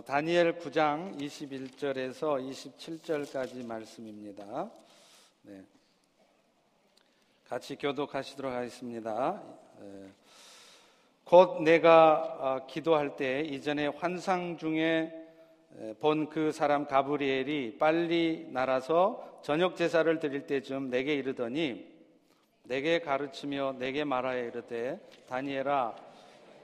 어, 다니엘 9장 21절에서 27절까지 말씀입니다. 네. 같이 교독하시도록 하겠습니다. 에, 곧 내가 어, 기도할 때 이전에 환상 중에 본 그 사람 가브리엘이 빨리 날아서 저녁 제사를 드릴 때쯤 내게 이르더니 내게 가르치며 내게 말하여 이르되 다니엘아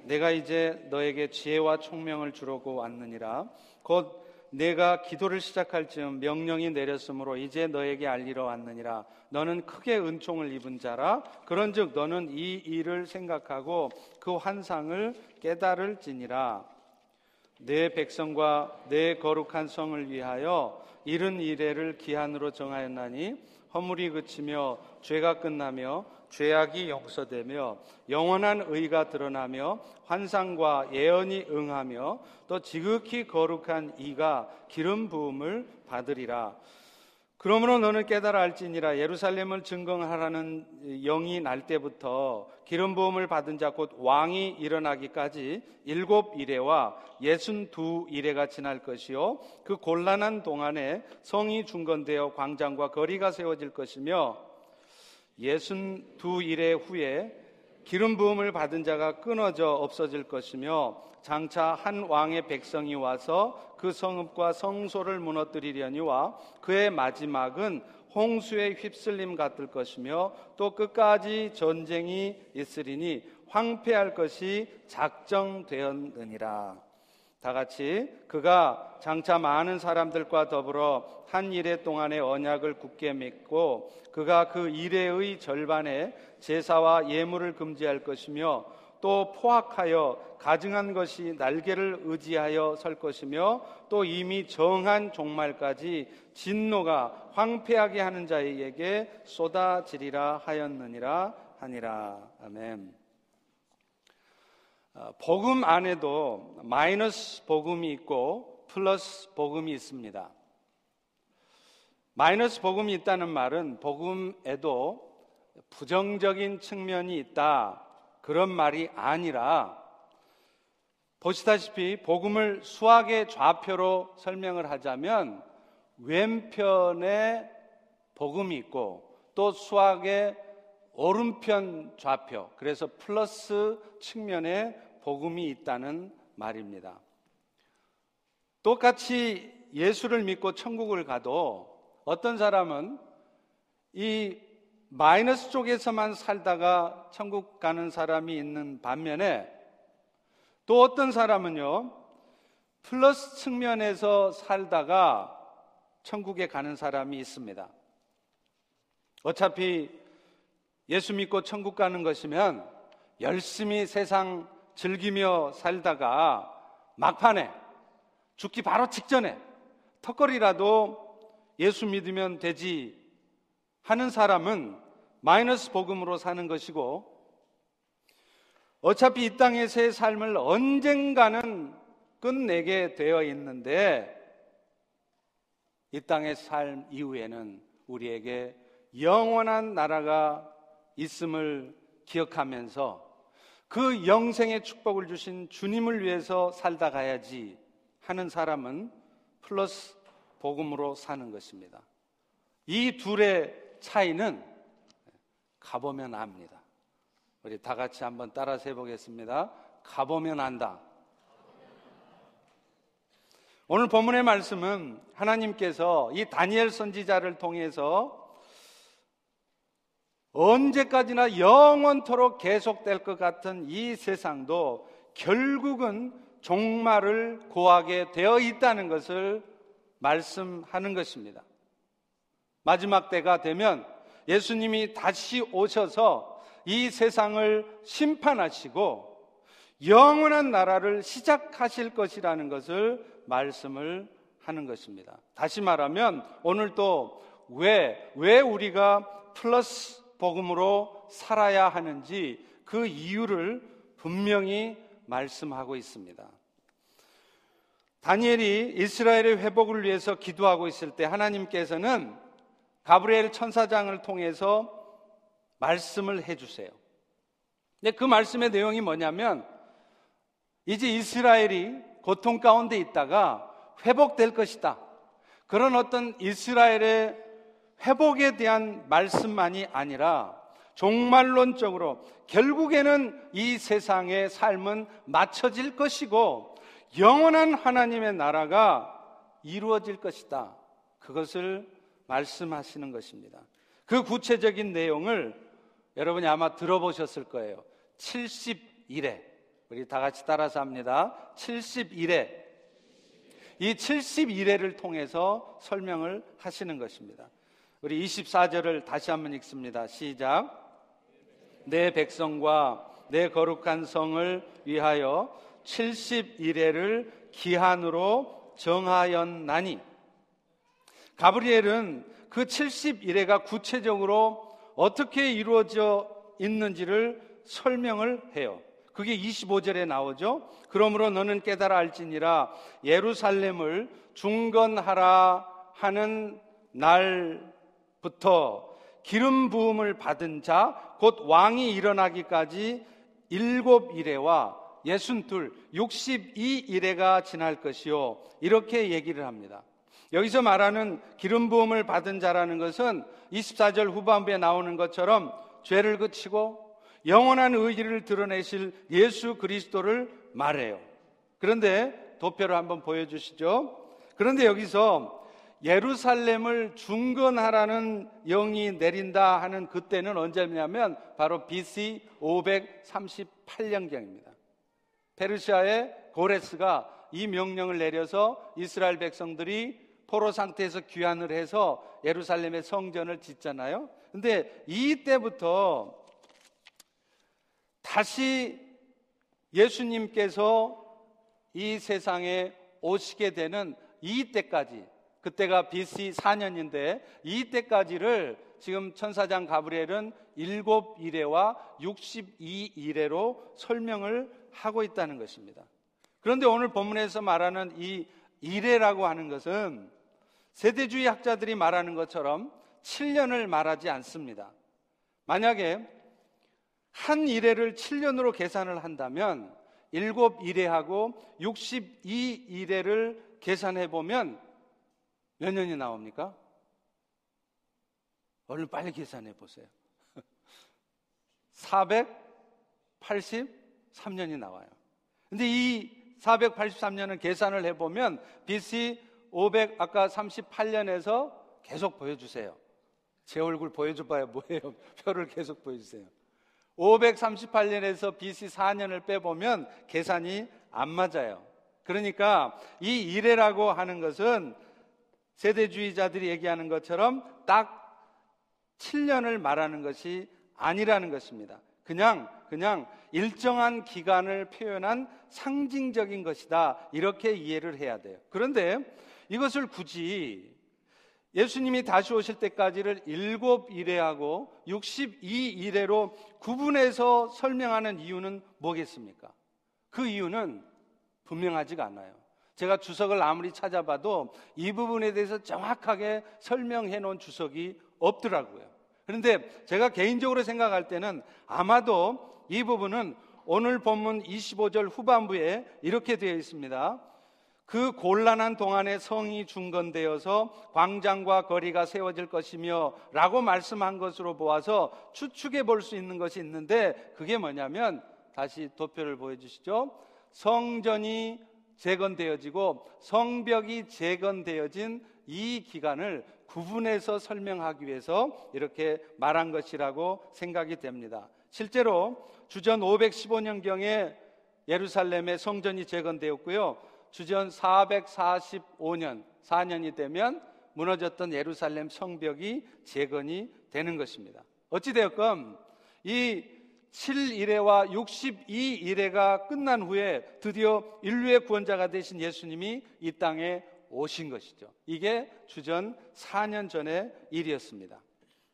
내가 이제 너에게 지혜와 총명을 주려고 왔느니라. 곧 내가 기도를 시작할 즈음 명령이 내렸으므로 이제 너에게 알리러 왔느니라. 너는 크게 은총을 입은 자라. 그런즉 너는 이 일을 생각하고 그 환상을 깨달을지니라. 내 백성과 내 거룩한 성을 위하여 이른 이래를 기한으로 정하였나니 허물이 그치며 죄가 끝나며 죄악이 용서되며 영원한 의가 드러나며 환상과 예언이 응하며 또 지극히 거룩한 이가 기름 부음을 받으리라. 그러므로 너는 깨달아 알지니라 예루살렘을 증거하라는 영이 날 때부터 기름 부음을 받은 자 곧 왕이 일어나기까지 일곱 이래와 예순 두 이래가 지날 것이요 그 곤란한 동안에 성이 중건되어 광장과 거리가 세워질 것이며 예순 두 이래 후에 기름 부음을 받은 자가 끊어져 없어질 것이며 장차 한 왕의 백성이 와서 그 성읍과 성소를 무너뜨리려니와 그의 마지막은 홍수의 휩쓸림 같을 것이며 또 끝까지 전쟁이 있으리니 황폐할 것이 작정되었느니라. 다 같이 그가 장차 많은 사람들과 더불어 한 일해 동안의 언약을 굳게 맺고 그가 그 일해의 절반에 제사와 예물을 금지할 것이며 또 포악하여 가증한 것이 날개를 의지하여 설 것이며 또 이미 정한 종말까지 진노가 황폐하게 하는 자에게 쏟아지리라 하였느니라 하니라 아멘. 어, 복음 안에도 마이너스 복음이 있고 플러스 복음이 있습니다. 마이너스 복음이 있다는 말은 복음에도 부정적인 측면이 있다. 그런 말이 아니라 보시다시피 복음을 수학의 좌표로 설명을 하자면 왼편에 복음이 있고 또 수학의 오른편 좌표 그래서 플러스 측면에 복음이 있다는 말입니다. 똑같이 예수를 믿고 천국을 가도 어떤 사람은 이 마이너스 쪽에서만 살다가 천국 가는 사람이 있는 반면에 또 어떤 사람은요, 플러스 측면에서 살다가 천국에 가는 사람이 있습니다. 어차피 예수 믿고 천국 가는 것이면 열심히 세상 즐기며 살다가 막판에 죽기 바로 직전에 턱걸이라도 예수 믿으면 되지 하는 사람은 마이너스 복음으로 사는 것이고 어차피 이 땅에서의 삶을 언젠가는 끝내게 되어 있는데 이 땅의 삶 이후에는 우리에게 영원한 나라가 있음을 기억하면서 그 영생의 축복을 주신 주님을 위해서 살다 가야지 하는 사람은 플러스 복음으로 사는 것입니다. 이 둘의 차이는 가보면 압니다. 우리 다 같이 한번 따라서 해보겠습니다. 가보면 안다. 오늘 본문의 말씀은 하나님께서 이 다니엘 선지자를 통해서 언제까지나 영원토록 계속될 것 같은 이 세상도 결국은 종말을 고하게 되어 있다는 것을 말씀하는 것입니다. 마지막 때가 되면 예수님이 다시 오셔서 이 세상을 심판하시고 영원한 나라를 시작하실 것이라는 것을 말씀을 하는 것입니다. 다시 말하면 오늘 또 왜, 왜 우리가 플러스 복음으로 살아야 하는지 그 이유를 분명히 말씀하고 있습니다. 다니엘이 이스라엘의 회복을 위해서 기도하고 있을 때 하나님께서는 가브리엘 천사장을 통해서 말씀을 해주세요. 근데 그 말씀의 내용이 뭐냐면 이제 이스라엘이 고통 가운데 있다가 회복될 것이다. 그런 어떤 이스라엘의 회복에 대한 말씀만이 아니라 종말론적으로 결국에는 이 세상의 삶은 맞춰질 것이고 영원한 하나님의 나라가 이루어질 것이다. 그것을 말씀하시는 것입니다. 그 구체적인 내용을 여러분이 아마 들어보셨을 거예요. 71회. 우리 다 같이 따라서 합니다. 71회. 이 71회를 통해서 설명을 하시는 것입니다. 우리 24절을 다시 한번 읽습니다. 시작. 내 백성과 내 거룩한 성을 위하여 71회를 기한으로 정하였나니 가브리엘은 그 71회가 구체적으로 어떻게 이루어져 있는지를 설명을 해요. 그게 25절에 나오죠. 그러므로 너는 깨달아 알지니라 예루살렘을 중건하라 하는 날 부터 기름 부음을 받은 자 곧 왕이 일어나기까지 일곱 이래와 예순둘, 62일에가 지날 것이요. 이렇게 얘기를 합니다. 여기서 말하는 기름 부음을 받은 자라는 것은 24절 후반부에 나오는 것처럼 죄를 그치고 영원한 의지를 드러내실 예수 그리스도를 말해요. 그런데 도표를 한번 보여주시죠. 그런데 여기서 예루살렘을 중건하라는 영이 내린다 하는 그때는 언제냐면 바로 BC 538년경입니다. 페르시아의 고레스가 이 명령을 내려서 이스라엘 백성들이 포로 상태에서 귀환을 해서 예루살렘의 성전을 짓잖아요. 근데 이때부터 다시 예수님께서 이 세상에 오시게 되는 이때까지 그때가 BC 4년인데 이때까지를 지금 천사장 가브리엘은 일곱 이래와 62이래로 설명을 하고 있다는 것입니다. 그런데 오늘 본문에서 말하는 이 이래라고 하는 것은 세대주의 학자들이 말하는 것처럼 7년을 말하지 않습니다. 만약에 한 이래를 7년으로 계산을 한다면 일곱 이래하고 62 이래를 계산해 보면 몇 년이 나옵니까? 얼른 빨리 계산해 보세요. 483년이 나와요. 근데 이 483년은 계산을 해보면 BC 500 아까 38년에서 계속 보여주세요. 제 얼굴 보여줘봐야 뭐예요? 표를 계속 보여주세요. 538년에서 BC 4년을 빼보면 계산이 안 맞아요. 그러니까 이 이래라고 하는 것은 세대주의자들이 얘기하는 것처럼 딱 7년을 말하는 것이 아니라는 것입니다. 그냥 그냥 일정한 기간을 표현한 상징적인 것이다. 이렇게 이해를 해야 돼요. 그런데 이것을 굳이 예수님이 다시 오실 때까지를 일곱 이래하고 62이래로 구분해서 설명하는 이유는 뭐겠습니까? 그 이유는 분명하지가 않아요. 제가 주석을 아무리 찾아봐도 이 부분에 대해서 정확하게 설명해 놓은 주석이 없더라고요. 그런데 제가 개인적으로 생각할 때는 아마도 이 부분은 오늘 본문 25절 후반부에 이렇게 되어 있습니다. 그 곤란한 동안에 성이 중건되어서 광장과 거리가 세워질 것이며 라고 말씀한 것으로 보아서 추측해 볼 수 있는 것이 있는데 그게 뭐냐면 다시 도표를 보여주시죠. 성전이 재건되어지고 성벽이 재건되어진 이 기간을 구분해서 설명하기 위해서 이렇게 말한 것이라고 생각이 됩니다. 실제로 주전 515년경에 예루살렘의 성전이 재건되었고요. 주전 445년, 4년이 되면 무너졌던 예루살렘 성벽이 재건이 되는 것입니다. 어찌되었건 이 7일회와 62일회가 끝난 후에 드디어 인류의 구원자가 되신 예수님이 이 땅에 오신 것이죠. 이게 주전 4년 전의 일이었습니다.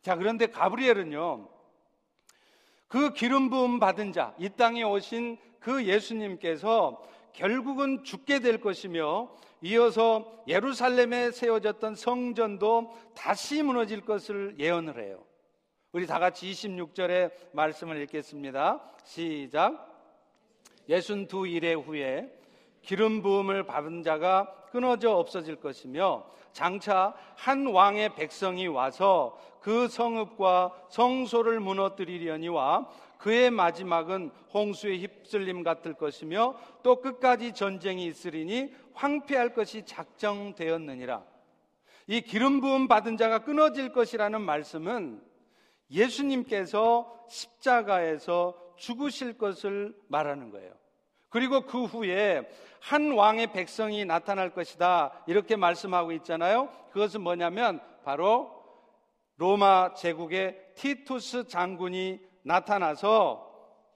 자, 그런데 가브리엘은요, 그 기름 부음 받은 자, 이 땅에 오신 그 예수님께서 결국은 죽게 될 것이며 이어서 예루살렘에 세워졌던 성전도 다시 무너질 것을 예언을 해요. 우리 다 같이 26절의 말씀을 읽겠습니다. 시작. 예순 두 일의 후에 기름 부음을 받은 자가 끊어져 없어질 것이며 장차 한 왕의 백성이 와서 그 성읍과 성소를 무너뜨리려니와 그의 마지막은 홍수의 휩쓸림 같을 것이며 또 끝까지 전쟁이 있으리니 황폐할 것이 작정되었느니라. 이 기름 부음 받은 자가 끊어질 것이라는 말씀은 예수님께서 십자가에서 죽으실 것을 말하는 거예요. 그리고 그 후에 한 왕의 백성이 나타날 것이다. 이렇게 말씀하고 있잖아요. 그것은 뭐냐면 바로 로마 제국의 티투스 장군이 나타나서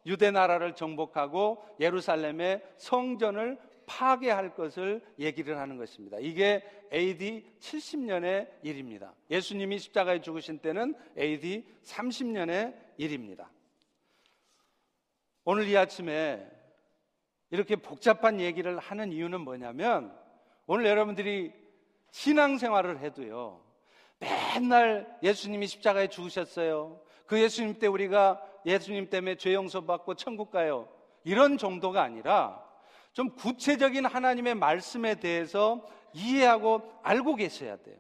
유대 나라를 정복하고 예루살렘의 성전을 파괴할 것을 얘기를 하는 것입니다. 이게 AD 70년의 일입니다. 예수님이 십자가에 죽으신 때는 AD 30년의 일입니다. 오늘 이 아침에 이렇게 복잡한 얘기를 하는 이유는 뭐냐면 오늘 여러분들이 신앙생활을 해도요. 맨날 예수님이 십자가에 죽으셨어요. 그 예수님 때 우리가 예수님 때문에 죄 용서받고 천국 가요. 이런 정도가 아니라 좀 구체적인 하나님의 말씀에 대해서 이해하고 알고 계셔야 돼요.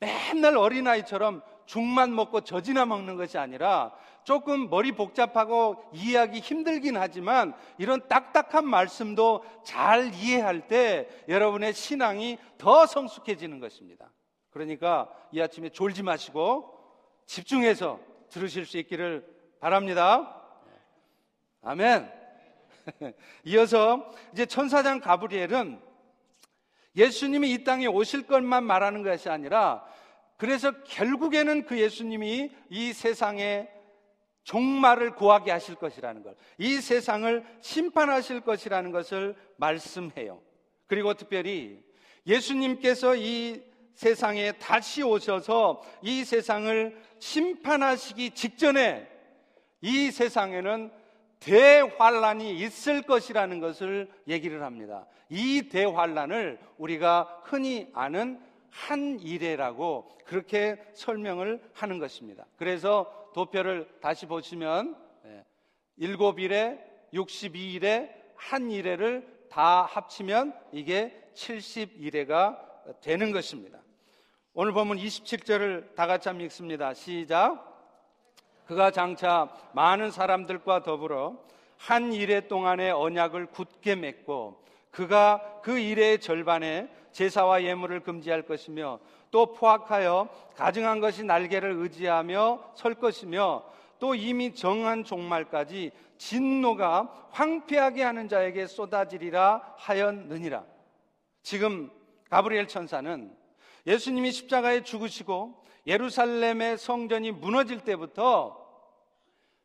맨날 어린아이처럼 죽만 먹고 젖이나 먹는 것이 아니라 조금 머리 복잡하고 이해하기 힘들긴 하지만 이런 딱딱한 말씀도 잘 이해할 때 여러분의 신앙이 더 성숙해지는 것입니다. 그러니까 이 아침에 졸지 마시고 집중해서 들으실 수 있기를 바랍니다. 아멘. 이어서 이제 천사장 가브리엘은 예수님이 이 땅에 오실 것만 말하는 것이 아니라 그래서 결국에는 그 예수님이 이 세상에 종말을 구하게 하실 것이라는 것, 이 세상을 심판하실 것이라는 것을 말씀해요. 그리고 특별히 예수님께서 이 세상에 다시 오셔서 이 세상을 심판하시기 직전에 이 세상에는 대환란이 있을 것이라는 것을 얘기를 합니다. 이 대환란을 우리가 흔히 아는 한일해라고 그렇게 설명을 하는 것입니다. 그래서 도표를 다시 보시면 예, 일곱 일에 62일에 한일해를 다 합치면 이게 71회가 되는 것입니다. 오늘 보면 27절을 다 같이 한번 읽습니다. 시작. 그가 장차 많은 사람들과 더불어 한 일해 동안의 언약을 굳게 맺고 그가 그 일의 절반에 제사와 예물을 금지할 것이며 또 포악하여 가증한 것이 날개를 의지하며 설 것이며 또 이미 정한 종말까지 진노가 황폐하게 하는 자에게 쏟아지리라 하였느니라. 지금 가브리엘 천사는 예수님이 십자가에 죽으시고 예루살렘의 성전이 무너질 때부터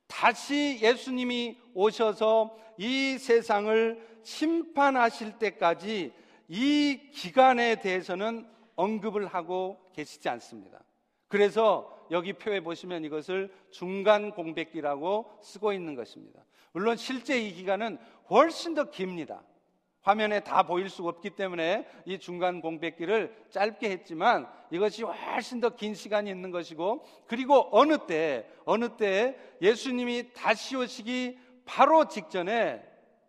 다시 예수님이 오셔서 이 세상을 심판하실 때까지 이 기간에 대해서는 언급을 하고 계시지 않습니다. 그래서 여기 표에 보시면 이것을 중간 공백기라고 쓰고 있는 것입니다. 물론 실제 이 기간은 훨씬 더 깁니다. 화면에 다 보일 수가 없기 때문에 이 중간 공백기를 짧게 했지만 이것이 훨씬 더 긴 시간이 있는 것이고 그리고 어느 때 어느 때 예수님이 다시 오시기 바로 직전에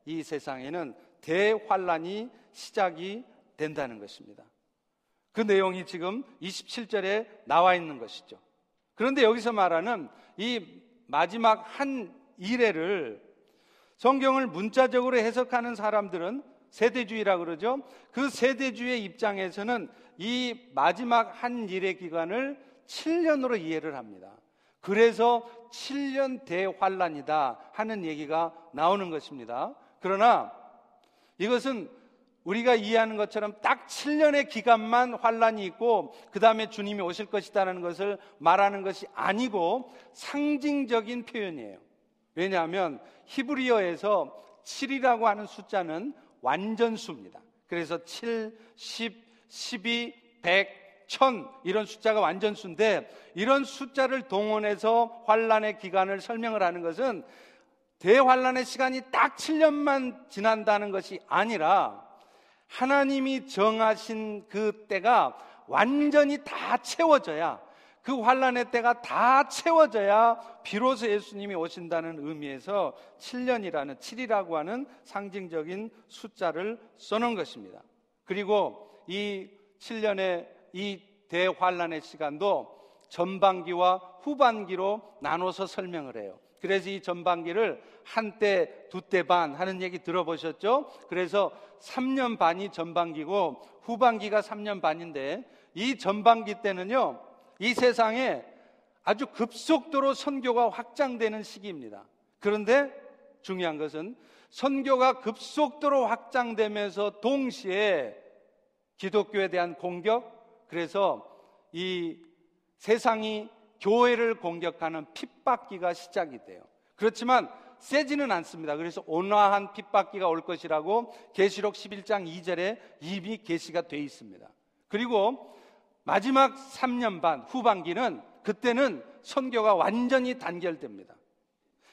이 세상에는 대환란이 시작이 된다는 것입니다. 그 내용이 지금 27절에 나와 있는 것이죠. 그런데 여기서 말하는 이 마지막 한 일회를 성경을 문자적으로 해석하는 사람들은 세대주의라 그러죠. 그 세대주의 입장에서는 이 마지막 한 일의 기간을 7년으로 이해를 합니다. 그래서 7년 대환란이다 하는 얘기가 나오는 것입니다. 그러나 이것은 우리가 이해하는 것처럼 딱 7년의 기간만 환란이 있고 그 다음에 주님이 오실 것이다라는 것을 말하는 것이 아니고 상징적인 표현이에요. 왜냐하면 히브리어에서 7이라고 하는 숫자는 완전수입니다. 그래서 7, 10, 12, 100, 1000 이런 숫자가 완전수인데 이런 숫자를 동원해서 환란의 기간을 설명을 하는 것은 대환란의 시간이 딱 7년만 지난다는 것이 아니라 하나님이 정하신 그 때가 완전히 다 채워져야 그 환란의 때가 다 채워져야 비로소 예수님이 오신다는 의미에서 7년이라는 7이라고 하는 상징적인 숫자를 써놓은 것입니다. 그리고 이 7년의 이 대환란의 시간도 전반기와 후반기로 나눠서 설명을 해요. 그래서 이 전반기를 한때, 두 때 반 하는 얘기 들어보셨죠? 그래서 3년 반이 전반기고 후반기가 3년 반인데 이 전반기 때는요, 이 세상에 아주 급속도로 선교가 확장되는 시기입니다. 그런데 중요한 것은 선교가 급속도로 확장되면서 동시에 기독교에 대한 공격, 그래서 이 세상이 교회를 공격하는 핍박기가 시작이 돼요. 그렇지만 세지는 않습니다. 그래서 온화한 핍박기가 올 것이라고 계시록 11장 2절에 이미 계시가 돼 있습니다. 그리고 마지막 3년 반 후반기는 그때는 선교가 완전히 단결됩니다.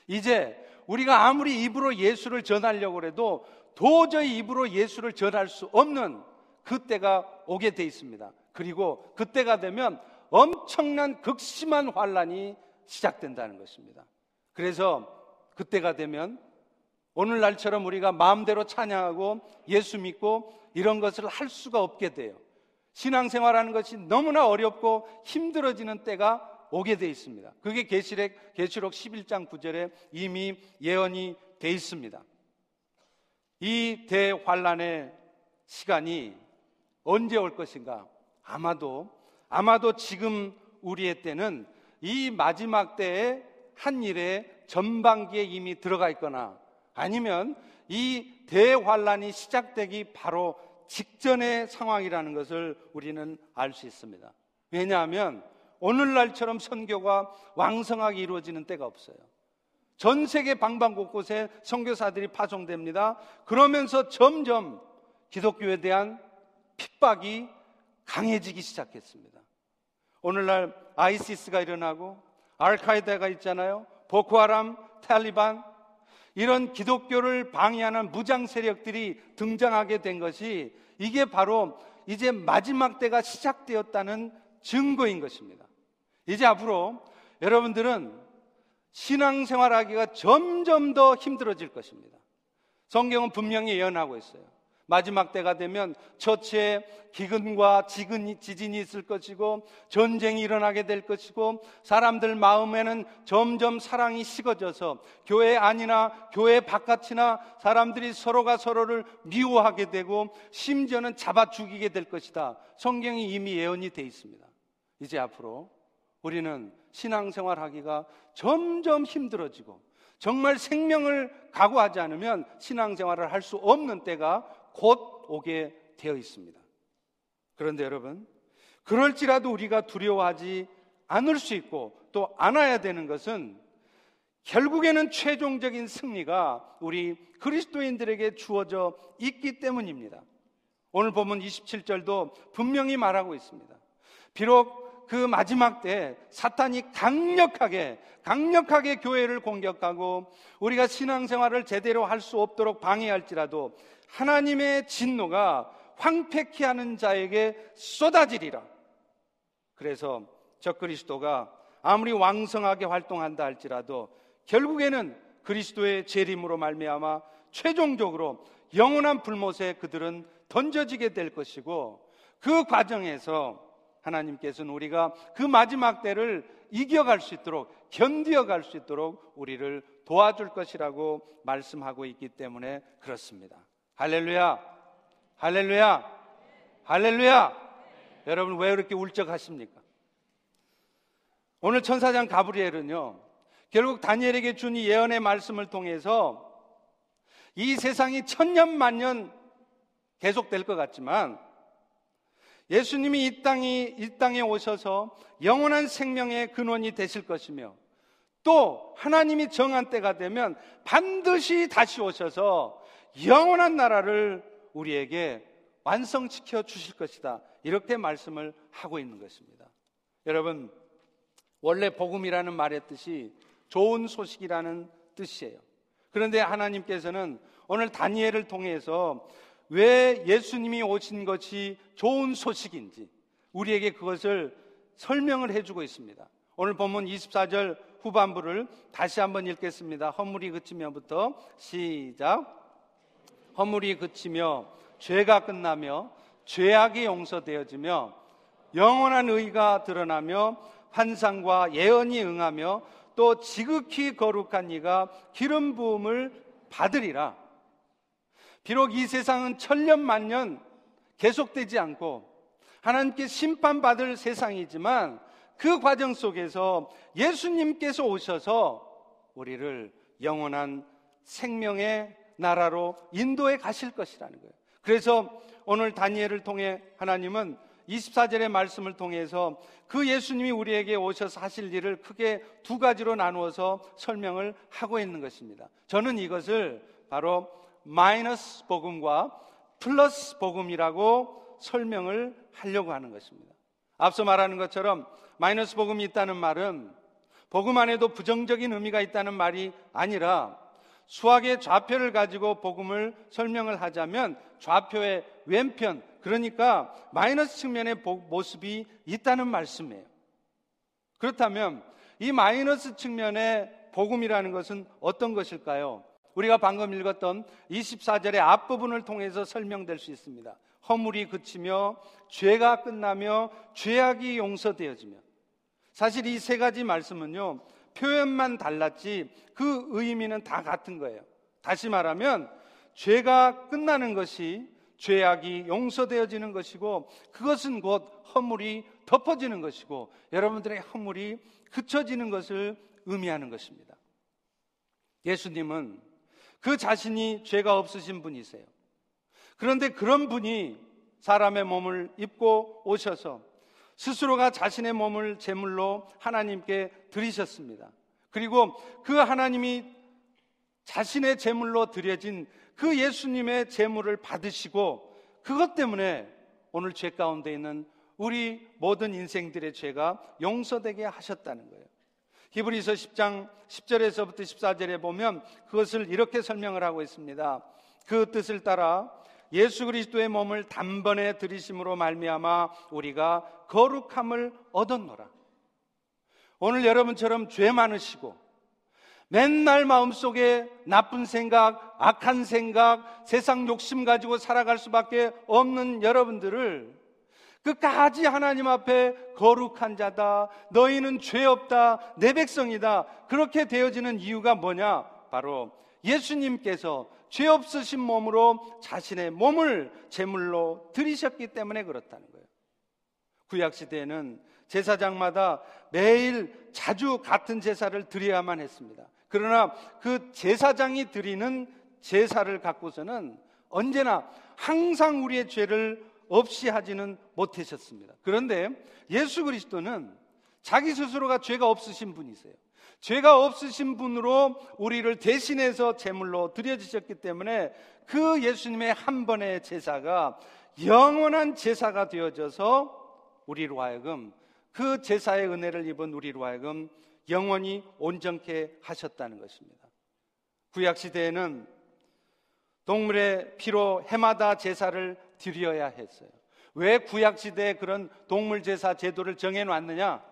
이제 우리가 아무리 입으로 예수를 전하려고 해도 도저히 입으로 예수를 전할 수 없는 그때가 오게 돼 있습니다. 그리고 그때가 되면 엄청난 극심한 환란이 시작된다는 것입니다. 그래서 그때가 되면 오늘날처럼 우리가 마음대로 찬양하고 예수 믿고 이런 것을 할 수가 없게 돼요. 신앙생활하는 것이 너무나 어렵고 힘들어지는 때가 오게 돼 있습니다. 그게 계시록 계시록 11장 9절에 이미 예언이 돼 있습니다. 이 대환란의 시간이 언제 올 것인가? 아마도 아마도 지금 우리의 때는 이 마지막 때의 한 일에 전반기에 이미 들어가 있거나 아니면 이 대환란이 시작되기 바로 직전의 상황이라는 것을 우리는 알 수 있습니다. 왜냐하면 오늘날처럼 선교가 왕성하게 이루어지는 때가 없어요. 전 세계 방방곳곳에 선교사들이 파송됩니다. 그러면서 점점 기독교에 대한 핍박이 강해지기 시작했습니다. 오늘날 아이시스가 일어나고 알카이다가 있잖아요. 보코하람, 탈리반 이런 기독교를 방해하는 무장 세력들이 등장하게 된 것이 이게 바로 이제 마지막 때가 시작되었다는 증거인 것입니다. 이제 앞으로 여러분들은 신앙생활하기가 점점 더 힘들어질 것입니다. 성경은 분명히 예언하고 있어요. 마지막 때가 되면 처치에 기근과 지근, 지진이 있을 것이고 전쟁이 일어나게 될 것이고 사람들 마음에는 점점 사랑이 식어져서 교회 안이나 교회 바깥이나 사람들이 서로가 서로를 미워하게 되고 심지어는 잡아 죽이게 될 것이다. 성경이 이미 예언이 돼 있습니다. 이제 앞으로 우리는 신앙생활 하기가 점점 힘들어지고 정말 생명을 각오하지 않으면 신앙생활을 할 수 없는 때가 곧 오게 되어 있습니다. 그런데 여러분, 그럴지라도 우리가 두려워하지 않을 수 있고 또 안아야 되는 것은 결국에는 최종적인 승리가 우리 그리스도인들에게 주어져 있기 때문입니다. 오늘 보면 27절도 분명히 말하고 있습니다. 비록 그 마지막 때 사탄이 강력하게 강력하게 교회를 공격하고 우리가 신앙생활을 제대로 할 수 없도록 방해할지라도 하나님의 진노가 황폐케 하는 자에게 쏟아지리라. 그래서 저 그리스도가 아무리 왕성하게 활동한다 할지라도 결국에는 그리스도의 재림으로 말미암아 최종적으로 영원한 불못에 그들은 던져지게 될 것이고 그 과정에서 하나님께서는 우리가 그 마지막 때를 이겨갈 수 있도록 견디어갈 수 있도록 우리를 도와줄 것이라고 말씀하고 있기 때문에 그렇습니다. 할렐루야. 할렐루야. 할렐루야. 여러분 왜 그렇게 울적하십니까? 오늘 천사장 가브리엘은요. 결국 다니엘에게 준 이 예언의 말씀을 통해서 이 세상이 천년 만년 계속될 것 같지만 예수님이 이 땅이 이 땅에 오셔서 영원한 생명의 근원이 되실 것이며 또 하나님이 정한 때가 되면 반드시 다시 오셔서 영원한 나라를 우리에게 완성시켜 주실 것이다. 이렇게 말씀을 하고 있는 것입니다. 여러분, 원래 복음이라는 말의 뜻이 좋은 소식이라는 뜻이에요. 그런데 하나님께서는 오늘 다니엘을 통해서 왜 예수님이 오신 것이 좋은 소식인지 우리에게 그것을 설명을 해주고 있습니다. 오늘 본문 24절 후반부를 다시 한번 읽겠습니다. 허물이 그치며부터 시작. 허물이 그치며 죄가 끝나며 죄악이 용서되어지며 영원한 의가 드러나며 환상과 예언이 응하며 또 지극히 거룩한 이가 기름 부음을 받으리라. 비록 이 세상은 천년 만년 계속되지 않고 하나님께 심판받을 세상이지만 그 과정 속에서 예수님께서 오셔서 우리를 영원한 생명의 나라로 인도해 가실 것이라는 거예요. 그래서 오늘 다니엘을 통해 하나님은 24절의 말씀을 통해서 그 예수님이 우리에게 오셔서 하실 일을 크게 두 가지로 나누어서 설명을 하고 있는 것입니다. 저는 이것을 바로 마이너스 복음과 플러스 복음이라고 설명을 하려고 하는 것입니다. 앞서 말하는 것처럼 마이너스 복음이 있다는 말은 복음 안에도 부정적인 의미가 있다는 말이 아니라 수학의 좌표를 가지고 복음을 설명을 하자면 좌표의 왼편, 그러니까 마이너스 측면의 모습이 있다는 말씀이에요. 그렇다면 이 마이너스 측면의 복음이라는 것은 어떤 것일까요? 우리가 방금 읽었던 24절의 앞부분을 통해서 설명될 수 있습니다. 허물이 그치며 죄가 끝나며 죄악이 용서되어지며 사실 이 세 가지 말씀은요 표현만 달랐지 그 의미는 다 같은 거예요. 다시 말하면 죄가 끝나는 것이 죄악이 용서되어지는 것이고 그것은 곧 허물이 덮어지는 것이고 여러분들의 허물이 그쳐지는 것을 의미하는 것입니다. 예수님은 그 자신이 죄가 없으신 분이세요. 그런데 그런 분이 사람의 몸을 입고 오셔서 스스로가 자신의 몸을 제물로 하나님께 드리셨습니다. 그리고 그 하나님이 자신의 제물로 드려진 그 예수님의 제물을 받으시고 그것 때문에 오늘 죄 가운데 있는 우리 모든 인생들의 죄가 용서되게 하셨다는 거예요. 히브리서 10장 10절에서부터 14절에 보면 그것을 이렇게 설명을 하고 있습니다. 그 뜻을 따라 예수 그리스도의 몸을 단번에 들이심으로 말미암아 우리가 거룩함을 얻었노라. 오늘 여러분처럼 죄 많으시고 맨날 마음속에 나쁜 생각, 악한 생각, 세상 욕심 가지고 살아갈 수밖에 없는 여러분들을 끝까지 하나님 앞에 거룩한 자다. 너희는 죄 없다. 내 백성이다. 그렇게 되어지는 이유가 뭐냐? 바로 예수님께서 죄 없으신 몸으로 자신의 몸을 제물로 드리셨기 때문에 그렇다는 거예요. 구약 시대에는 제사장마다 매일 자주 같은 제사를 드려야만 했습니다. 그러나 그 제사장이 드리는 제사를 갖고서는 언제나 항상 우리의 죄를 없이 하지는 못하셨습니다. 그런데 예수 그리스도는 자기 스스로가 죄가 없으신 분이세요. 죄가 없으신 분으로 우리를 대신해서 제물로 드려주셨기 때문에 그 예수님의 한 번의 제사가 영원한 제사가 되어져서 우리로 하여금 그 제사의 은혜를 입은 우리로 하여금 영원히 온전케 하셨다는 것입니다. 구약 시대에는 동물의 피로 해마다 제사를 드려야 했어요. 왜 구약 시대에 그런 동물 제사 제도를 정해 놨느냐?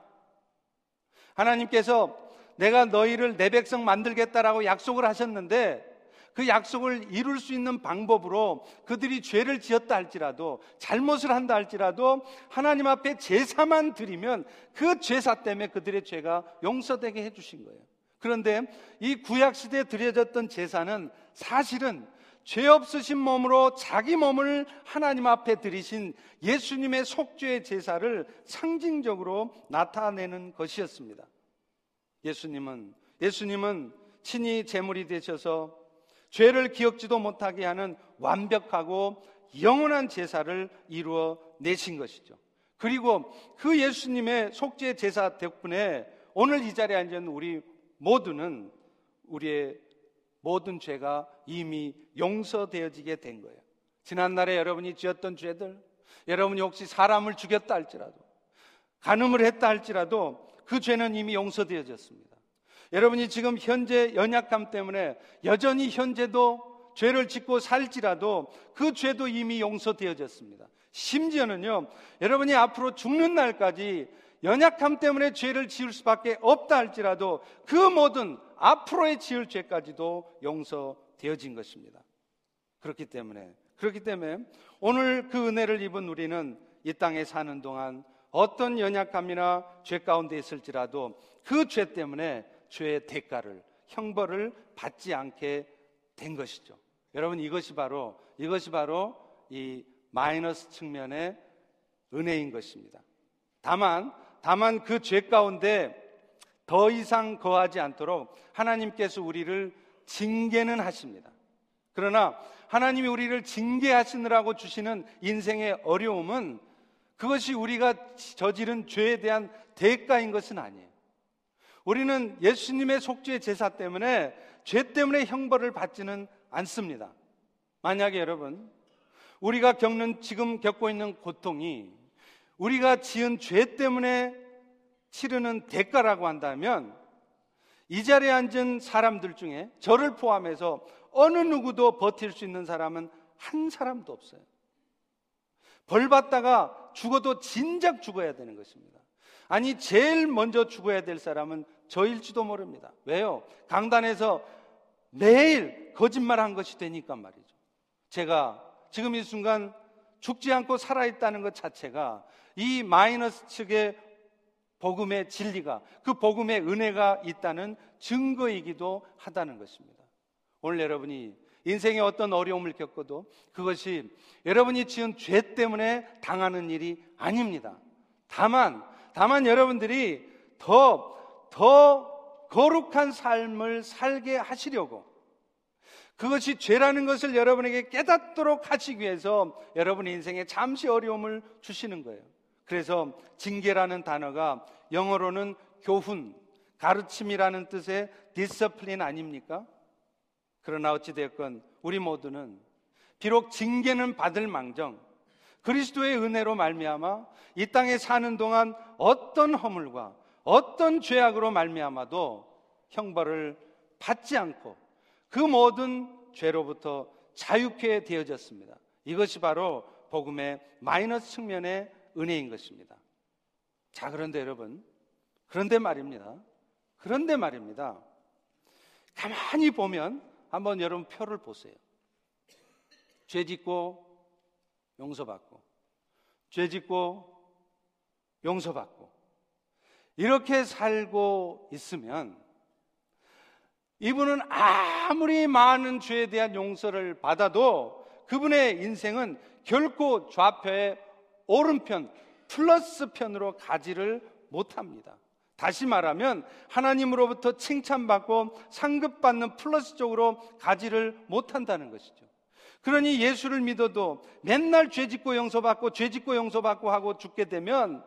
하나님께서 내가 너희를 내 백성 만들겠다라고 약속을 하셨는데 그 약속을 이룰 수 있는 방법으로 그들이 죄를 지었다 할지라도 잘못을 한다 할지라도 하나님 앞에 제사만 드리면 그 제사 때문에 그들의 죄가 용서되게 해주신 거예요. 그런데 이 구약 시대에 드려졌던 제사는 사실은 죄 없으신 몸으로 자기 몸을 하나님 앞에 드리신 예수님의 속죄의 제사를 상징적으로 나타내는 것이었습니다. 예수님은 예수님은 친히 제물이 되셔서 죄를 기억지도 못하게 하는 완벽하고 영원한 제사를 이루어 내신 것이죠. 그리고 그 예수님의 속죄 제사 덕분에 오늘 이 자리에 앉은 우리 모두는 우리의 모든 죄가 이미 용서되어지게 된 거예요. 지난날에 여러분이 지었던 죄들, 여러분이 혹시 사람을 죽였다 할지라도, 간음을 했다 할지라도 그 죄는 이미 용서되어졌습니다. 여러분이 지금 현재 연약감 때문에 여전히 현재도 죄를 짓고 살지라도 그 죄도 이미 용서되어졌습니다. 심지어는요, 여러분이 앞으로 죽는 날까지 연약함 때문에 죄를 지을 수밖에 없다 할지라도 그 모든 앞으로의 지을 죄까지도 용서되어진 것입니다. 그렇기 때문에 그렇기 때문에 오늘 그 은혜를 입은 우리는 이 땅에 사는 동안 어떤 연약함이나 죄 가운데 있을지라도 그 죄 때문에 죄의 대가를 형벌을 받지 않게 된 것이죠. 여러분 이것이 바로 이것이 바로 이 마이너스 측면의 은혜인 것입니다. 다만 다만 그 죄 가운데 더 이상 거하지 않도록 하나님께서 우리를 징계는 하십니다. 그러나 하나님이 우리를 징계하시느라고 주시는 인생의 어려움은 그것이 우리가 저지른 죄에 대한 대가인 것은 아니에요. 우리는 예수님의 속죄 제사 때문에 죄 때문에 형벌을 받지는 않습니다. 만약에 여러분, 우리가 겪는, 지금 겪고 있는 고통이 우리가 지은 죄 때문에 치르는 대가라고 한다면 이 자리에 앉은 사람들 중에 저를 포함해서 어느 누구도 버틸 수 있는 사람은 한 사람도 없어요. 벌 받다가 죽어도 진작 죽어야 되는 것입니다. 아니, 제일 먼저 죽어야 될 사람은 저일지도 모릅니다. 왜요? 강단에서 매일 거짓말 한 것이 되니까 말이죠. 제가 지금 이 순간 죽지 않고 살아있다는 것 자체가 이 마이너스 측의 복음의 진리가 그 복음의 은혜가 있다는 증거이기도 하다는 것입니다. 오늘 여러분이 인생에 어떤 어려움을 겪어도 그것이 여러분이 지은 죄 때문에 당하는 일이 아닙니다. 다만, 다만 여러분들이 더, 더 거룩한 삶을 살게 하시려고 그것이 죄라는 것을 여러분에게 깨닫도록 하시기 위해서 여러분의 인생에 잠시 어려움을 주시는 거예요. 그래서 징계라는 단어가 영어로는 교훈, 가르침이라는 뜻의 discipline 아닙니까? 그러나 어찌되었건 우리 모두는 비록 징계는 받을 망정 그리스도의 은혜로 말미암아 이 땅에 사는 동안 어떤 허물과 어떤 죄악으로 말미암아도 형벌을 받지 않고 그 모든 죄로부터 자유케 되어졌습니다. 이것이 바로 복음의 마이너스 측면의 은혜인 것입니다. 자, 그런데 여러분, 그런데 말입니다. 그런데 말입니다. 가만히 보면 한번 여러분 표를 보세요. 죄 짓고 용서받고, 죄 짓고 용서받고, 이렇게 살고 있으면 이분은 아무리 많은 죄에 대한 용서를 받아도 그분의 인생은 결코 좌표의 오른편, 플러스 편으로 가지를 못합니다. 다시 말하면 하나님으로부터 칭찬받고 상급받는 플러스 쪽으로 가지를 못한다는 것이죠. 그러니 예수를 믿어도 맨날 죄 짓고 용서받고 죄 짓고 용서받고 하고 죽게 되면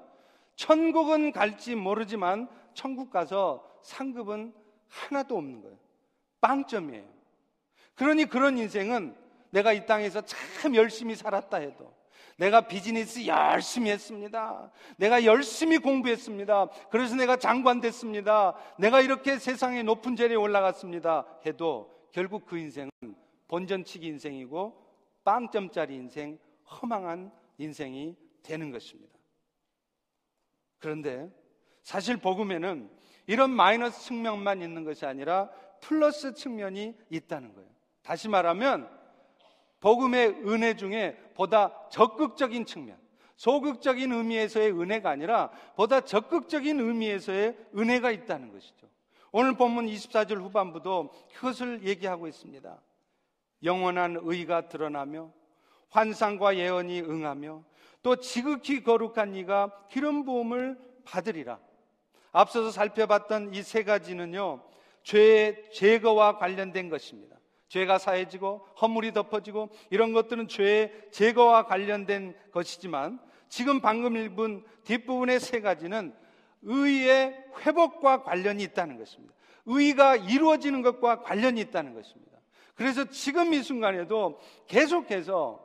천국은 갈지 모르지만 천국 가서 상급은 하나도 없는 거예요. 빵점이에요. 그러니 그런 인생은 내가 이 땅에서 참 열심히 살았다 해도 내가 비즈니스 열심히 했습니다. 내가 열심히 공부했습니다. 그래서 내가 장관 됐습니다. 내가 이렇게 세상에 높은 자리에 올라갔습니다. 해도 결국 그 인생은 본전치기 인생이고 빵점짜리 인생, 허망한 인생이 되는 것입니다. 그런데 사실 복음에는 이런 마이너스 측면만 있는 것이 아니라 플러스 측면이 있다는 거예요. 다시 말하면 복음의 은혜 중에 보다 적극적인 측면, 소극적인 의미에서의 은혜가 아니라 보다 적극적인 의미에서의 은혜가 있다는 것이죠. 오늘 본문 24절 후반부도 그것을 얘기하고 있습니다. 영원한 의가 드러나며 환상과 예언이 응하며 또 지극히 거룩한 이가 기름 부음을 받으리라. 앞서서 살펴봤던 이 세 가지는요. 죄의 제거와 관련된 것입니다. 죄가 사해지고 허물이 덮어지고 이런 것들은 죄의 제거와 관련된 것이지만 지금 방금 읽은 뒷부분의 세 가지는 의의 회복과 관련이 있다는 것입니다. 의가 이루어지는 것과 관련이 있다는 것입니다. 그래서 지금 이 순간에도 계속해서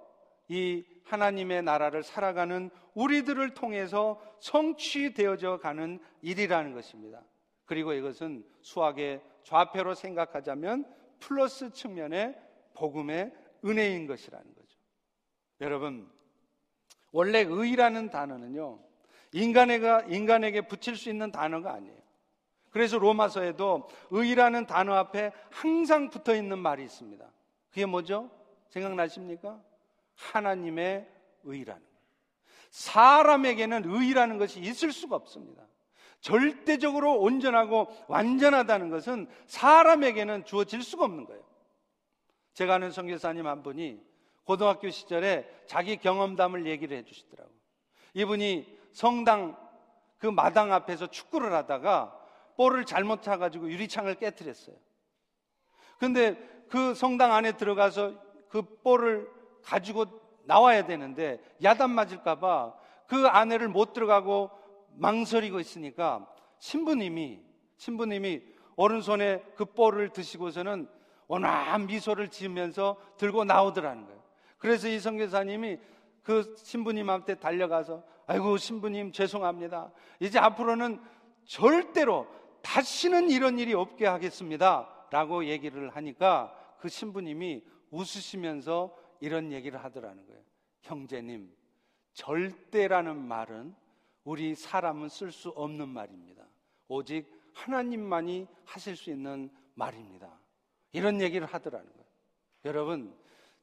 이 하나님의 나라를 살아가는 우리들을 통해서 성취되어져 가는 일이라는 것입니다. 그리고 이것은 수학의 좌표로 생각하자면 플러스 측면의 복음의 은혜인 것이라는 거죠. 여러분, 원래 의라는 단어는요, 인간에게, 인간에게 붙일 수 있는 단어가 아니에요. 그래서 로마서에도 의라는 단어 앞에 항상 붙어 있는 말이 있습니다. 그게 뭐죠? 생각나십니까? 하나님의 의라는. 사람에게는 의라는 것이 있을 수가 없습니다. 절대적으로 온전하고 완전하다는 것은 사람에게는 주어질 수가 없는 거예요. 제가 아는 선교사님 한 분이 고등학교 시절에 자기 경험담을 얘기를 해 주시더라고요. 이분이 성당 그 마당 앞에서 축구를 하다가 볼을 잘못 차가지고 유리창을 깨뜨렸어요. 근데 그 성당 안에 들어가서 그 볼을 가지고 나와야 되는데 야단 맞을까봐 그 안에를 못 들어가고 망설이고 있으니까 신부님이 신부님이 오른손에 그 볼을 드시고서는 원한 미소를 지으면서 들고 나오더라는 거예요. 그래서 이 선교사님이 그 신부님한테 달려가서 아이고 신부님 죄송합니다. 이제 앞으로는 절대로 다시는 이런 일이 없게 하겠습니다. 라고 얘기를 하니까 그 신부님이 웃으시면서 이런 얘기를 하더라는 거예요. 형제님, 절대라는 말은 우리 사람은 쓸 수 없는 말입니다. 오직 하나님만이 하실 수 있는 말입니다. 이런 얘기를 하더라는 거예요. 여러분,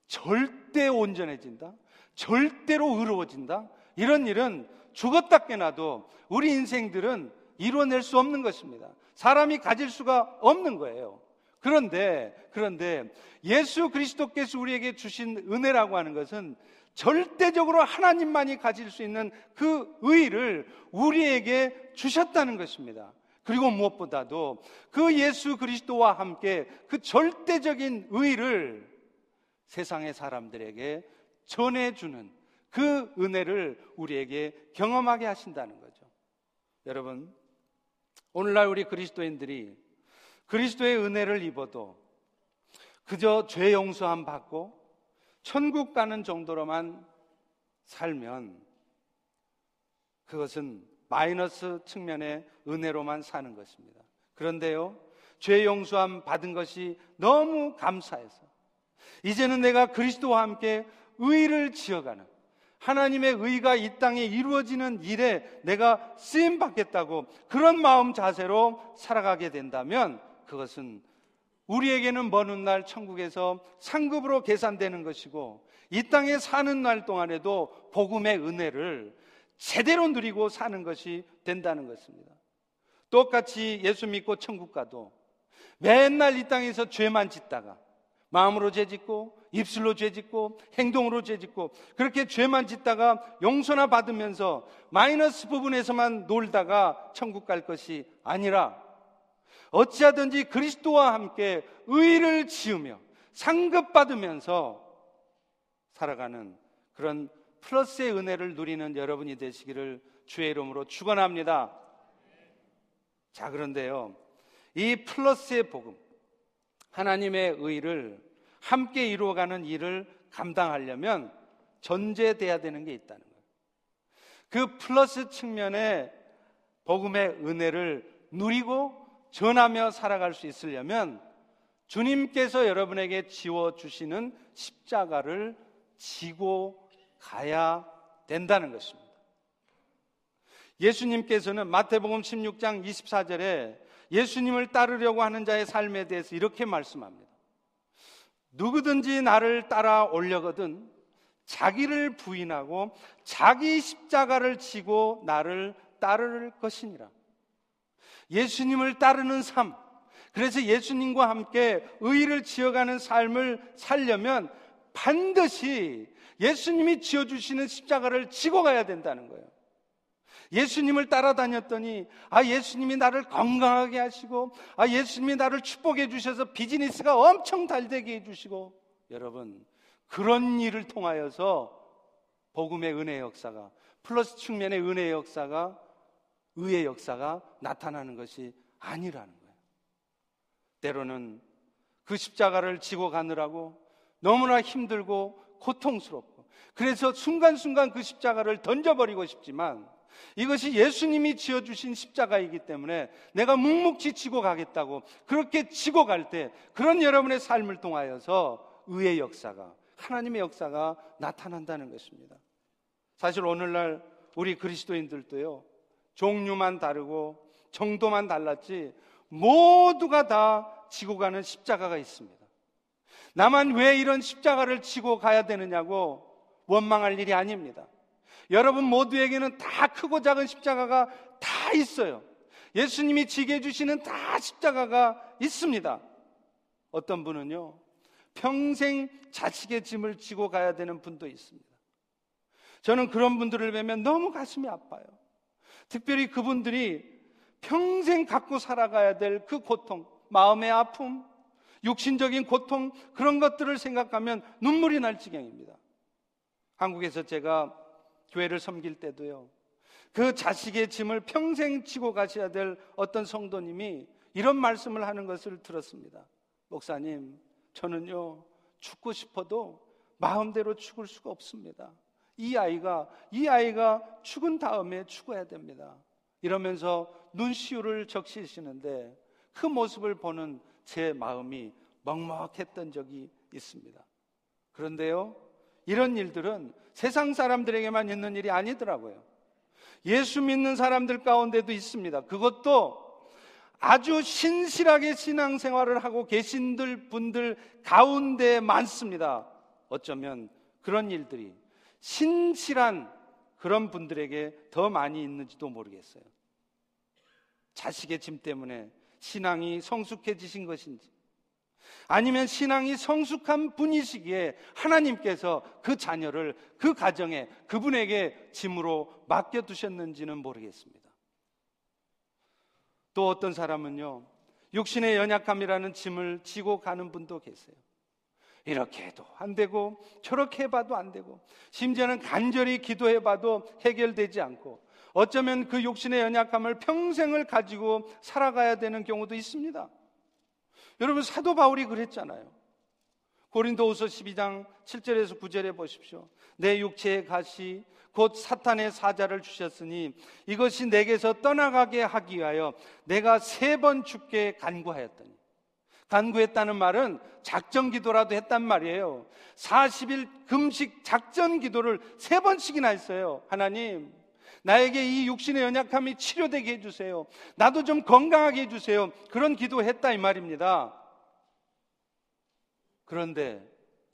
절대 온전해진다? 절대로 의로워진다? 이런 일은 죽었다 깨나도 우리 인생들은 이뤄낼 수 없는 것입니다. 사람이 가질 수가 없는 거예요. 그런데, 그런데 예수 그리스도께서 우리에게 주신 은혜라고 하는 것은 절대적으로 하나님만이 가질 수 있는 그 의를 우리에게 주셨다는 것입니다. 그리고 무엇보다도 그 예수 그리스도와 함께 그 절대적인 의를 세상의 사람들에게 전해주는 그 은혜를 우리에게 경험하게 하신다는 거죠. 여러분, 오늘날 우리 그리스도인들이 그리스도의 은혜를 입어도 그저 죄 용서함 받고 천국 가는 정도로만 살면 그것은 마이너스 측면의 은혜로만 사는 것입니다. 그런데요, 죄 용서함 받은 것이 너무 감사해서 이제는 내가 그리스도와 함께 의를 지어가는 하나님의 의가 이 땅에 이루어지는 일에 내가 쓰임 받겠다고 그런 마음 자세로 살아가게 된다면 그것은 우리에게는 먼 훗날 천국에서 상급으로 계산되는 것이고 이 땅에 사는 날 동안에도 복음의 은혜를 제대로 누리고 사는 것이 된다는 것입니다. 똑같이 예수 믿고 천국 가도 맨날 이 땅에서 죄만 짓다가 마음으로 죄 짓고 입술로 죄 짓고 행동으로 죄 짓고 그렇게 죄만 짓다가 용서나 받으면서 마이너스 부분에서만 놀다가 천국 갈 것이 아니라 어찌하든지 그리스도와 함께 의를 지으며 상급받으면서 살아가는 그런 플러스의 은혜를 누리는 여러분이 되시기를 주의 이름으로 축원합니다. 자, 그런데요. 이 플러스의 복음, 하나님의 의를 함께 이루어가는 일을 감당하려면 전제돼야 되는 게 있다는 거예요. 그 플러스 측면의 복음의 은혜를 누리고 전하며 살아갈 수 있으려면 주님께서 여러분에게 지워주시는 십자가를 지고 가야 된다는 것입니다. 예수님께서는 마태복음 16장 24절에 예수님을 따르려고 하는 자의 삶에 대해서 이렇게 말씀합니다. 누구든지 나를 따라오려거든 자기를 부인하고 자기 십자가를 지고 나를 따를 것이니라. 예수님을 따르는 삶. 그래서 예수님과 함께 의를 지어가는 삶을 살려면 반드시 예수님이 지어주시는 십자가를 지고 가야 된다는 거예요. 예수님을 따라다녔더니, 아, 예수님이 나를 건강하게 하시고, 아, 예수님이 나를 축복해 주셔서 비즈니스가 엄청 잘 되게 해주시고, 여러분, 그런 일을 통하여서 복음의 은혜의 역사가, 플러스 측면의 은혜의 역사가 의의 역사가 나타나는 것이 아니라는 거예요. 때로는 그 십자가를 지고 가느라고 너무나 힘들고 고통스럽고 그래서 순간순간 그 십자가를 던져버리고 싶지만 이것이 예수님이 지어주신 십자가이기 때문에 내가 묵묵히 지고 가겠다고 그렇게 지고 갈 때 그런 여러분의 삶을 통하여서 의의 역사가 하나님의 역사가 나타난다는 것입니다. 사실 오늘날 우리 그리스도인들도요, 종류만 다르고 정도만 달랐지 모두가 다 지고 가는 십자가가 있습니다. 나만 왜 이런 십자가를 지고 가야 되느냐고 원망할 일이 아닙니다. 여러분 모두에게는 다 크고 작은 십자가가 다 있어요. 예수님이 지게 해주시는 다 십자가가 있습니다. 어떤 분은요, 평생 자식의 짐을 지고 가야 되는 분도 있습니다. 저는 그런 분들을 뵈면 너무 가슴이 아파요. 특별히 그분들이 평생 갖고 살아가야 될 그 고통, 마음의 아픔, 육신적인 고통, 그런 것들을 생각하면 눈물이 날 지경입니다. 한국에서 제가 교회를 섬길 때도요, 그 자식의 짐을 평생 지고 가셔야 될 어떤 성도님이 이런 말씀을 하는 것을 들었습니다. 목사님, 저는요, 죽고 싶어도 마음대로 죽을 수가 없습니다. 이 아이가, 이 아이가 죽은 다음에 죽어야 됩니다. 이러면서 눈시울을 적시시는데 그 모습을 보는 제 마음이 먹먹했던 적이 있습니다. 그런데요, 이런 일들은 세상 사람들에게만 있는 일이 아니더라고요. 예수 믿는 사람들 가운데도 있습니다. 그것도 아주 신실하게 신앙생활을 하고 계신 분들 가운데 많습니다. 어쩌면 그런 일들이 신실한 그런 분들에게 더 많이 있는지도 모르겠어요. 자식의 짐 때문에 신앙이 성숙해지신 것인지, 아니면 신앙이 성숙한 분이시기에 하나님께서 그 자녀를 그 가정에 그분에게 짐으로 맡겨두셨는지는 모르겠습니다. 또 어떤 사람은요, 육신의 연약함이라는 짐을 지고 가는 분도 계세요. 이렇게 해도 안 되고 저렇게 해봐도 안 되고 심지어는 간절히 기도해봐도 해결되지 않고 어쩌면 그 육신의 연약함을 평생을 가지고 살아가야 되는 경우도 있습니다. 여러분 사도 바울이 그랬잖아요. 고린도후서 12장 7절에서 9절에 보십시오. 내 육체의 가시 곧 사탄의 사자를 주셨으니 이것이 내게서 떠나가게 하기 위하여 내가 세 번 죽게 간구하였더니 간구했다는 말은 작전 기도라도 했단 말이에요. 40일 금식 작전 기도를 세 번씩이나 했어요. 하나님, 나에게 이 육신의 연약함이 치료되게 해주세요. 나도 좀 건강하게 해주세요. 그런 기도했다 이 말입니다. 그런데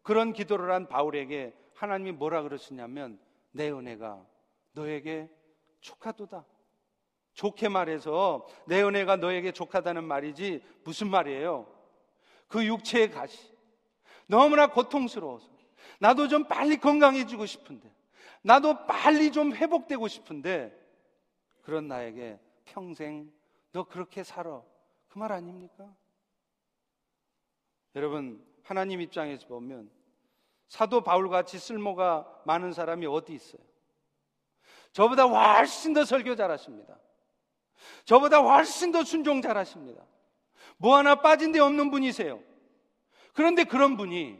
그런 기도를 한 바울에게 하나님이 뭐라 그러시냐면 내 은혜가 너에게 족하도다. 좋게 말해서 내 은혜가 너에게 족하다는 말이지 무슨 말이에요? 그 육체의 가시. 너무나 고통스러워서. 나도 좀 빨리 건강해지고 싶은데. 나도 빨리 좀 회복되고 싶은데. 그런 나에게 평생 너 그렇게 살아. 그 말 아닙니까? 여러분, 하나님 입장에서 보면 사도 바울 같이 쓸모가 많은 사람이 어디 있어요? 저보다 훨씬 더 설교 잘하십니다. 저보다 훨씬 더 순종 잘하십니다. 뭐 하나 빠진 데 없는 분이세요. 그런데 그런 분이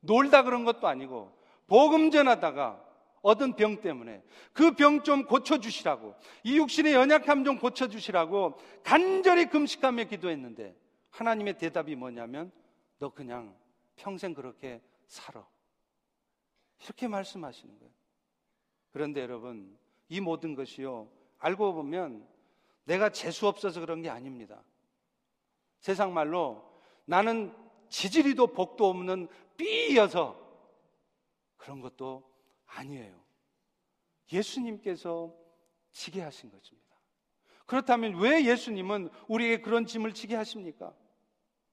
놀다 그런 것도 아니고 복음 전하다가 얻은 병 때문에 그 병 좀 고쳐주시라고 이 육신의 연약함 좀 고쳐주시라고 간절히 금식하며 기도했는데 하나님의 대답이 뭐냐면 너 그냥 평생 그렇게 살아. 이렇게 말씀하시는 거예요. 그런데 여러분, 이 모든 것이요, 알고 보면 내가 재수 없어서 그런 게 아닙니다. 세상 말로 나는 지지리도 복도 없는 삐여서 그런 것도 아니에요. 예수님께서 지게 하신 것입니다. 그렇다면 왜 예수님은 우리에게 그런 짐을 지게 하십니까?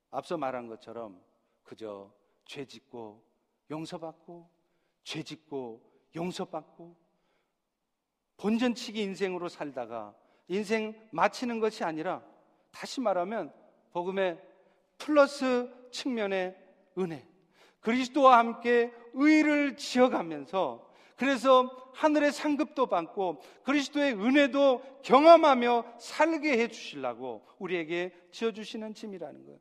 앞서 말한 것처럼 그저 죄 짓고 용서받고 죄 짓고 용서받고 본전치기 인생으로 살다가 인생 마치는 것이 아니라 다시 말하면 복음의 플러스 측면의 은혜. 그리스도와 함께 의를 지어가면서 그래서 하늘의 상급도 받고 그리스도의 은혜도 경험하며 살게 해 주시려고 우리에게 지어 주시는 짐이라는 거예요.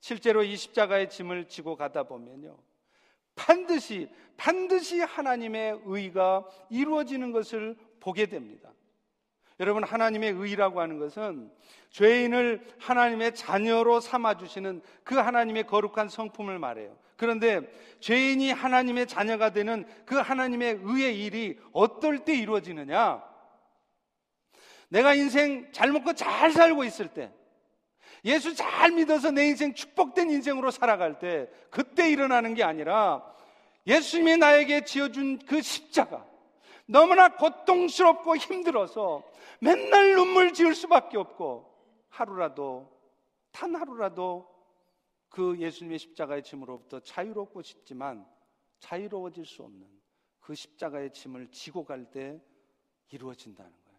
실제로 이 십자가의 짐을 지고 가다 보면요. 반드시 반드시 하나님의 의가 이루어지는 것을 보게 됩니다. 여러분, 하나님의 의라고 하는 것은 죄인을 하나님의 자녀로 삼아 주시는 그 하나님의 거룩한 성품을 말해요. 그런데 죄인이 하나님의 자녀가 되는 그 하나님의 의의 일이 어떨 때 이루어지느냐? 내가 인생 잘 먹고 잘 살고 있을 때, 예수 잘 믿어서 내 인생 축복된 인생으로 살아갈 때, 그때 일어나는 게 아니라 예수님이 나에게 지어준 그 십자가, 너무나 고통스럽고 힘들어서 맨날 눈물 지을 수밖에 없고, 하루라도, 단 하루라도 그 예수님의 십자가의 짐으로부터 자유롭고 싶지만 자유로워질 수 없는 그 십자가의 짐을 지고 갈 때 이루어진다는 거예요.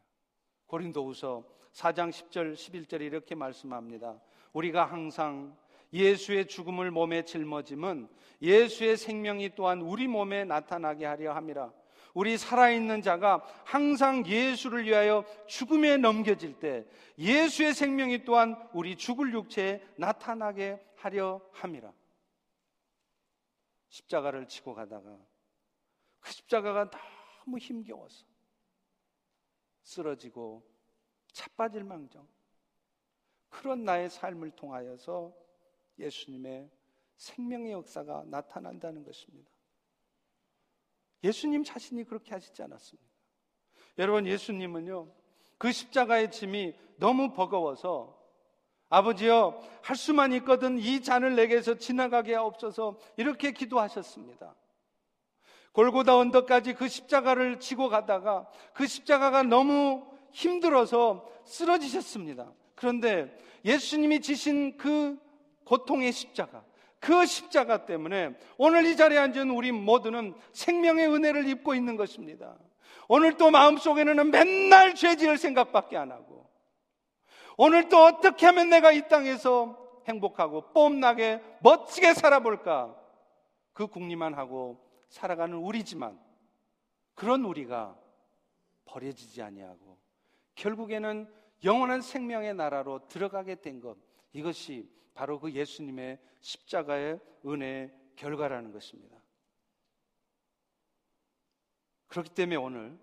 고린도후서 4장 10절 11절에 이렇게 말씀합니다. 우리가 항상 예수의 죽음을 몸에 짊어짐은 예수의 생명이 또한 우리 몸에 나타나게 하려 함이라. 우리 살아있는 자가 항상 예수를 위하여 죽음에 넘겨질 때 예수의 생명이 또한 우리 죽을 육체에 나타나게 하려 함이라. 십자가를 치고 가다가 그 십자가가 너무 힘겨워서 쓰러지고 차빠질 망정 그런 나의 삶을 통하여서 예수님의 생명의 역사가 나타난다는 것입니다. 예수님 자신이 그렇게 하시지 않았습니까? 여러분, 예수님은요, 그 십자가의 짐이 너무 버거워서 아버지여, 할 수만 있거든 이 잔을 내게서 지나가게 하옵소서 이렇게 기도하셨습니다. 골고다 언덕까지 그 십자가를 지고 가다가 그 십자가가 너무 힘들어서 쓰러지셨습니다. 그런데 예수님이 지신 그 고통의 십자가, 그 십자가 때문에 오늘 이 자리에 앉은 우리 모두는 생명의 은혜를 입고 있는 것입니다. 오늘 또 마음속에는 맨날 죄 지을 생각밖에 안 하고 오늘 또 어떻게 하면 내가 이 땅에서 행복하고 뽐나게 멋지게 살아볼까 그 궁리만 하고 살아가는 우리지만 그런 우리가 버려지지 아니하고 결국에는 영원한 생명의 나라로 들어가게 된 것 이것이 바로 그 예수님의 십자가의 은혜의 결과라는 것입니다. 그렇기 때문에 오늘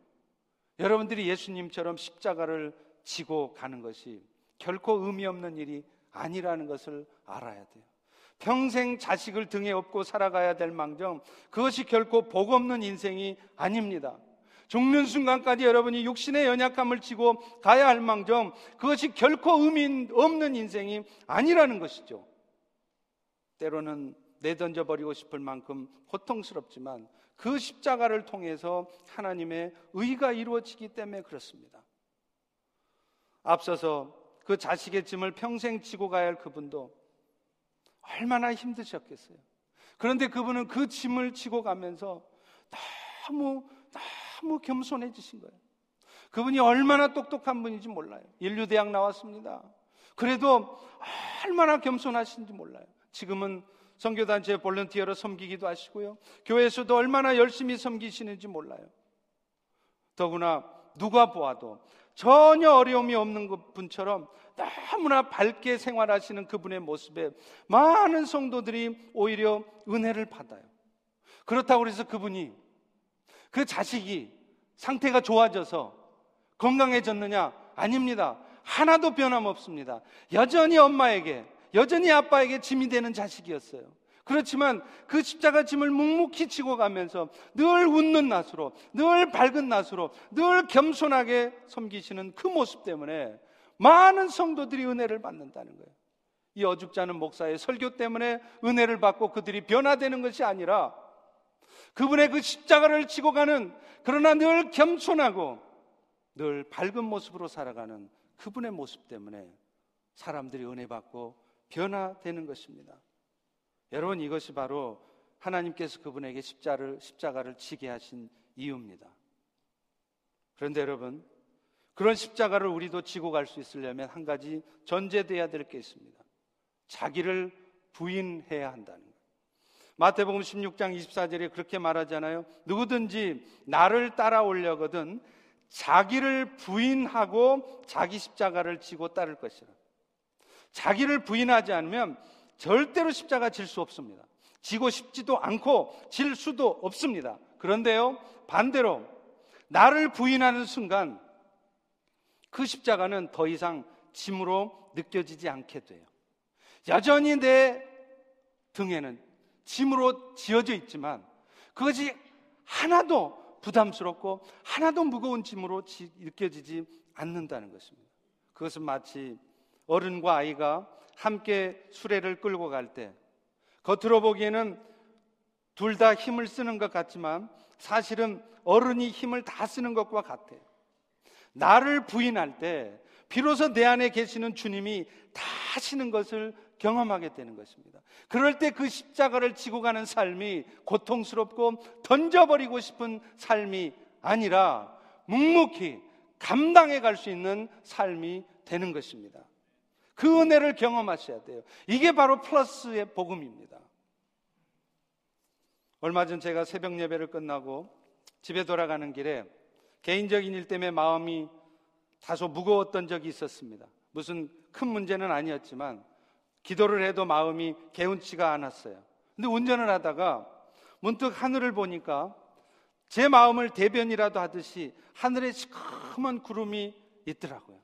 여러분들이 예수님처럼 십자가를 지고 가는 것이 결코 의미 없는 일이 아니라는 것을 알아야 돼요. 평생 자식을 등에 업고 살아가야 될 망정 그것이 결코 복 없는 인생이 아닙니다. 죽는 순간까지 여러분이 육신의 연약함을 지고 가야 할 망정 그것이 결코 의미 없는 인생이 아니라는 것이죠. 때로는 내던져 버리고 싶을 만큼 고통스럽지만 그 십자가를 통해서 하나님의 의가 이루어지기 때문에 그렇습니다. 앞서서 그 자식의 짐을 평생 지고 가야 할 그분도 얼마나 힘드셨겠어요. 그런데 그분은 그 짐을 지고 가면서 너무 너무 겸손해지신 거예요. 그분이 얼마나 똑똑한 분인지 몰라요. 인류대학 나왔습니다. 그래도 얼마나 겸손하신지 몰라요. 지금은 성교단체 볼런티어로 섬기기도 하시고요. 교회에서도 얼마나 열심히 섬기시는지 몰라요. 더구나 누가 보아도 전혀 어려움이 없는 분처럼 너무나 밝게 생활하시는 그분의 모습에 많은 성도들이 오히려 은혜를 받아요. 그렇다고 해서 그분이 그 자식이 상태가 좋아져서 건강해졌느냐? 아닙니다. 하나도 변함없습니다. 여전히 엄마에게, 여전히 아빠에게 짐이 되는 자식이었어요. 그렇지만 그 십자가 짐을 묵묵히 지고 가면서 늘 웃는 낯으로, 늘 밝은 낯으로, 늘 겸손하게 섬기시는 그 모습 때문에 많은 성도들이 은혜를 받는다는 거예요. 이 어죽자는 목사의 설교 때문에 은혜를 받고 그들이 변화되는 것이 아니라 그분의 그 십자가를 지고 가는 그러나 늘 겸손하고 늘 밝은 모습으로 살아가는 그분의 모습 때문에 사람들이 은혜 받고 변화되는 것입니다. 여러분 이것이 바로 하나님께서 그분에게 십자를, 십자가를 지게 하신 이유입니다. 그런데 여러분 그런 십자가를 우리도 지고 갈 수 있으려면 한 가지 전제돼야 될 게 있습니다. 자기를 부인해야 한다는. 마태복음 16장 24절에 그렇게 말하잖아요. 누구든지 나를 따라오려거든 자기를 부인하고 자기 십자가를 지고 따를 것이라. 자기를 부인하지 않으면 절대로 십자가 질 수 없습니다. 지고 싶지도 않고 질 수도 없습니다. 그런데요, 반대로 나를 부인하는 순간 그 십자가는 더 이상 짐으로 느껴지지 않게 돼요. 여전히 내 등에는 짐으로 지어져 있지만 그것이 하나도 부담스럽고 하나도 무거운 짐으로 느껴지지 않는다는 것입니다. 그것은 마치 어른과 아이가 함께 수레를 끌고 갈 때 겉으로 보기에는 둘 다 힘을 쓰는 것 같지만 사실은 어른이 힘을 다 쓰는 것과 같아요. 나를 부인할 때 비로소 내 안에 계시는 주님이 다 하시는 것을 경험하게 되는 것입니다. 그럴 때 그 십자가를 지고 가는 삶이 고통스럽고 던져버리고 싶은 삶이 아니라 묵묵히 감당해 갈 수 있는 삶이 되는 것입니다. 그 은혜를 경험하셔야 돼요. 이게 바로 플러스의 복음입니다. 얼마 전 제가 새벽 예배를 끝나고 집에 돌아가는 길에 개인적인 일 때문에 마음이 다소 무거웠던 적이 있었습니다. 무슨 큰 문제는 아니었지만 기도를 해도 마음이 개운치가 않았어요. 근데 운전을 하다가 문득 하늘을 보니까 제 마음을 대변이라도 하듯이 하늘에 시커먼 구름이 있더라고요.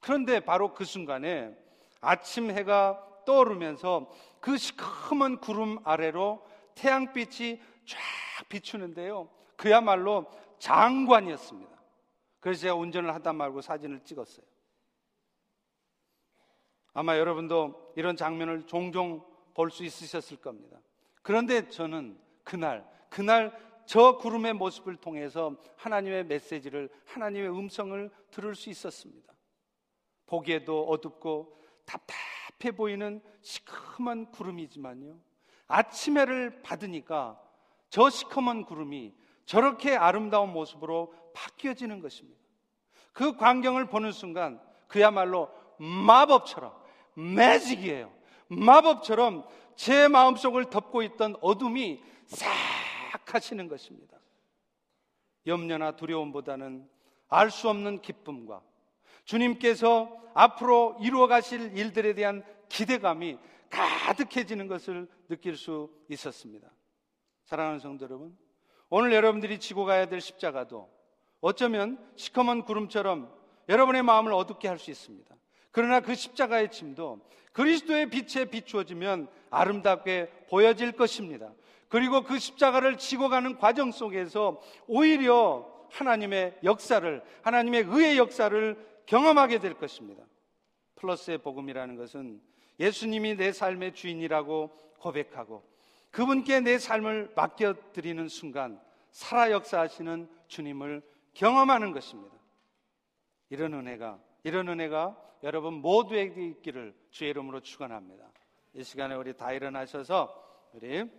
그런데 바로 그 순간에 아침 해가 떠오르면서 그 시커먼 구름 아래로 태양빛이 쫙 비추는데요. 그야말로 장관이었습니다. 그래서 제가 운전을 하다 말고 사진을 찍었어요. 아마 여러분도 이런 장면을 종종 볼 수 있으셨을 겁니다. 그런데 저는 그날, 그날 저 구름의 모습을 통해서 하나님의 메시지를, 하나님의 음성을 들을 수 있었습니다. 보기에도 어둡고 답답해 보이는 시커먼 구름이지만요. 아침 해를 받으니까 저 시커먼 구름이 저렇게 아름다운 모습으로 바뀌어지는 것입니다. 그 광경을 보는 순간 그야말로 마법처럼 매직이에요. 마법처럼 제 마음속을 덮고 있던 어둠이 싹 하시는 것입니다. 염려나 두려움보다는 알 수 없는 기쁨과 주님께서 앞으로 이루어 가실 일들에 대한 기대감이 가득해지는 것을 느낄 수 있었습니다. 사랑하는 성도 여러분, 오늘 여러분들이 지고 가야 될 십자가도 어쩌면 시커먼 구름처럼 여러분의 마음을 어둡게 할 수 있습니다. 그러나 그 십자가의 짐도 그리스도의 빛에 비추어지면 아름답게 보여질 것입니다. 그리고 그 십자가를 지고 가는 과정 속에서 오히려 하나님의 역사를, 하나님의 의의 역사를 경험하게 될 것입니다. 플러스의 복음이라는 것은 예수님이 내 삶의 주인이라고 고백하고 그분께 내 삶을 맡겨드리는 순간 살아 역사하시는 주님을 경험하는 것입니다. 이런 은혜가, 이런 은혜가 여러분 모두에게 있기를 주의 이름으로 축원합니다. 이 시간에 우리 다 일어나셔서 우리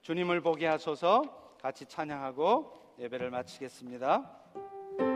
주님을 보게 하소서 같이 찬양하고 예배를 마치겠습니다.